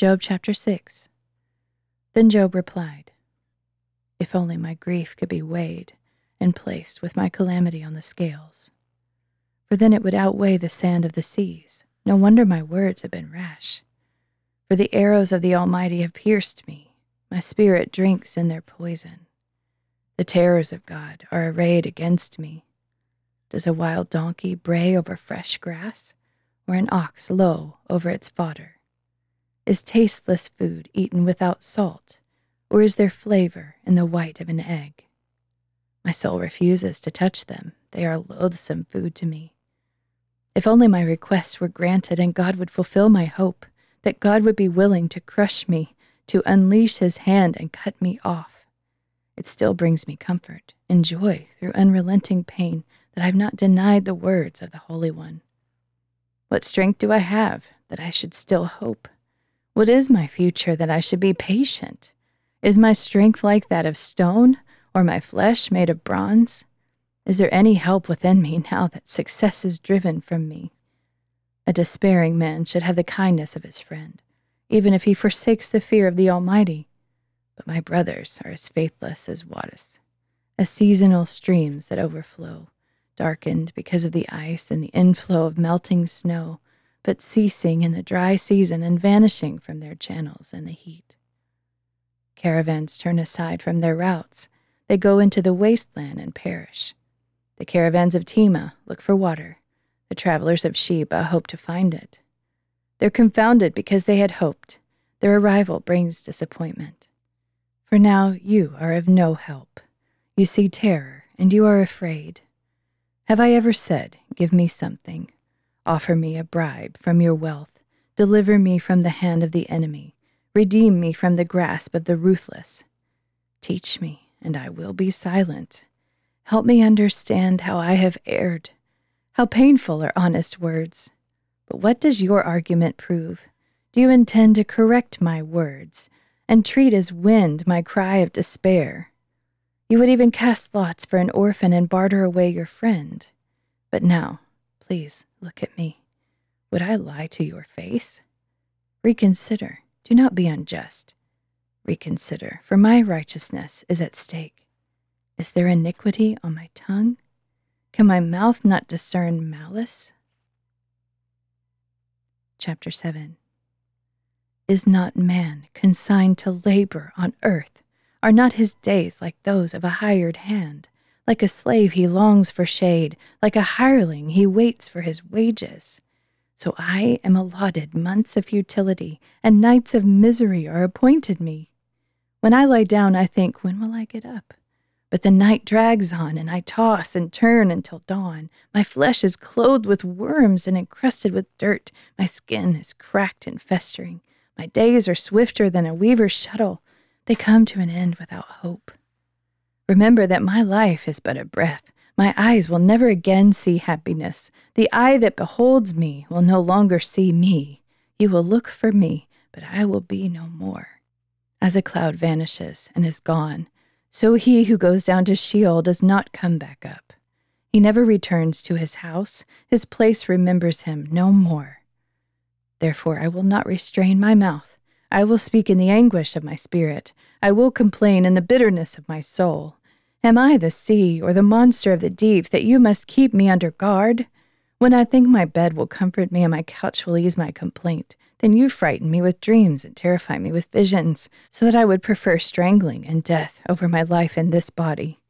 Job chapter 6. Then Job replied, If only my grief could be weighed and placed with my calamity on the scales. For then it would outweigh the sand of the seas. No wonder my words have been rash. For the arrows of the Almighty have pierced me. My spirit drinks in their poison. The terrors of God are arrayed against me. Does a wild donkey bray over fresh grass, or an ox low over its fodder? Is tasteless food eaten without salt, or is there flavor in the white of an egg? My soul refuses to touch them. They are loathsome food to me. If only my requests were granted and God would fulfill my hope, that God would be willing to crush me, to unleash his hand and cut me off. It still brings me comfort and joy through unrelenting pain that I have not denied the words of the Holy One. What strength do I have that I should still hope? What is my future that I should be patient? Is my strength like that of stone, or my flesh made of bronze? Is there any help within me now that success is driven from me? A despairing man should have the kindness of his friend, even if he forsakes the fear of the Almighty. But my brothers are as faithless as waters, as seasonal streams that overflow, darkened because of the ice and the inflow of melting snow but ceasing in the dry season and vanishing from their channels in the heat. Caravans turn aside from their routes. They go into the wasteland and perish. The caravans of Tema look for water. The travelers of Sheba hope to find it. They're confounded because they had hoped. Their arrival brings disappointment. For now you are of no help. You see terror, and you are afraid. Have I ever said, Give me something? Offer me a bribe from your wealth. Deliver me from the hand of the enemy. Redeem me from the grasp of the ruthless. Teach me, and I will be silent. Help me understand how I have erred. How painful are honest words. But what does your argument prove? Do you intend to correct my words and treat as wind my cry of despair? You would even cast lots for an orphan and barter away your friend. But now, Please look at me. Would I lie to your face? Reconsider. Do not be unjust. Reconsider, for my righteousness is at stake. Is there iniquity on my tongue? Can my mouth not discern malice? Chapter 7 Is not man consigned to labor on earth? Are not his days like those of a hired hand? Like a slave, he longs for shade. Like a hireling, he waits for his wages. So I am allotted months of futility, and nights of misery are appointed me. When I lie down, I think, when will I get up? But the night drags on, and I toss and turn until dawn. My flesh is clothed with worms and encrusted with dirt. My skin is cracked and festering. My days are swifter than a weaver's shuttle. They come to an end without hope. Remember that my life is but a breath. My eyes will never again see happiness. The eye that beholds me will no longer see me. You will look for me, but I will be no more. As a cloud vanishes and is gone, so he who goes down to Sheol does not come back up. He never returns to his house, his place remembers him no more. Therefore, I will not restrain my mouth. I will speak in the anguish of my spirit. I will complain in the bitterness of my soul. Am I the sea or the monster of the deep that you must keep me under guard? When I think my bed will comfort me and my couch will ease my complaint, then you frighten me with dreams and terrify me with visions, so that I would prefer strangling and death over my life in this body.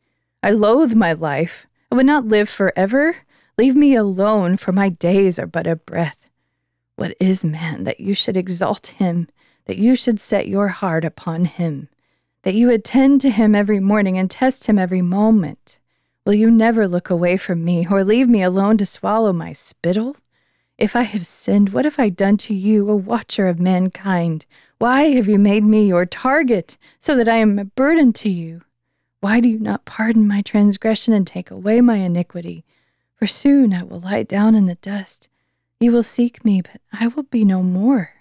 I loathe my life. I would not live forever. Leave me alone, for my days are but a breath. What is man that you should exalt him, that you should set your heart upon him? That you attend to him every morning and test him every moment? Will you never look away from me or leave me alone to swallow my spittle? If I have sinned, what have I done to you, a watcher of mankind? Why have you made me your target, so that I am a burden to you? Why do you not pardon my transgression and take away my iniquity? For soon I will lie down in the dust. You will seek me, but I will be no more.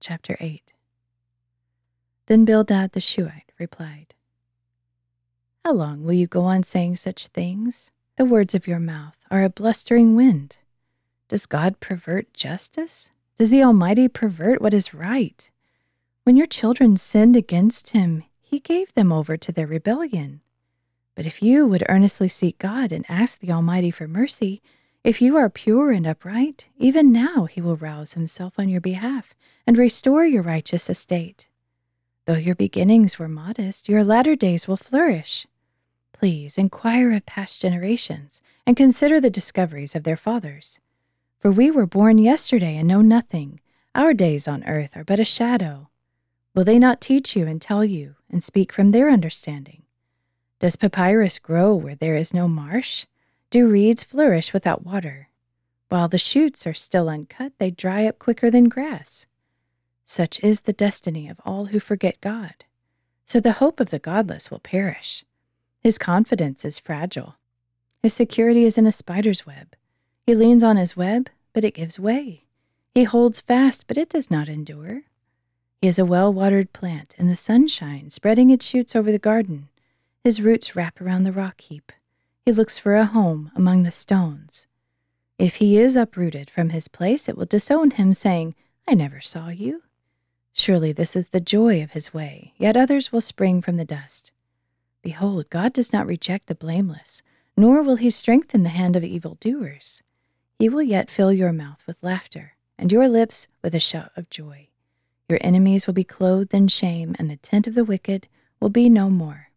Chapter 8 then Bildad the Shuhite replied, How long will you go on saying such things? The words of your mouth are a blustering wind. Does God pervert justice? Does the Almighty pervert what is right? When your children sinned against him, he gave them over to their rebellion. But if you would earnestly seek God and ask the Almighty for mercy, if you are pure and upright, even now he will rouse himself on your behalf and restore your righteous estate. Though your beginnings were modest, your latter days will flourish. Please inquire of past generations and consider the discoveries of their fathers. For we were born yesterday and know nothing. Our days on earth are but a shadow. Will they not teach you and tell you and speak from their understanding? Does papyrus grow where there is no marsh? Do reeds flourish without water? While the shoots are still uncut, they dry up quicker than grass. Such is the destiny of all who forget God. So the hope of the godless will perish. His confidence is fragile. His security is in a spider's web. He leans on his web, but it gives way. He holds fast, but it does not endure. He is a well watered plant in the sunshine, spreading its shoots over the garden. His roots wrap around the rock heap. He looks for a home among the stones. If he is uprooted from his place, it will disown him, saying, I never saw you. Surely this is the joy of his way, yet others will spring from the dust. Behold, God does not reject the blameless, nor will he strengthen the hand of evildoers. He will yet fill your mouth with laughter, and your lips with a shout of joy. Your enemies will be clothed in shame, and the tent of the wicked will be no more.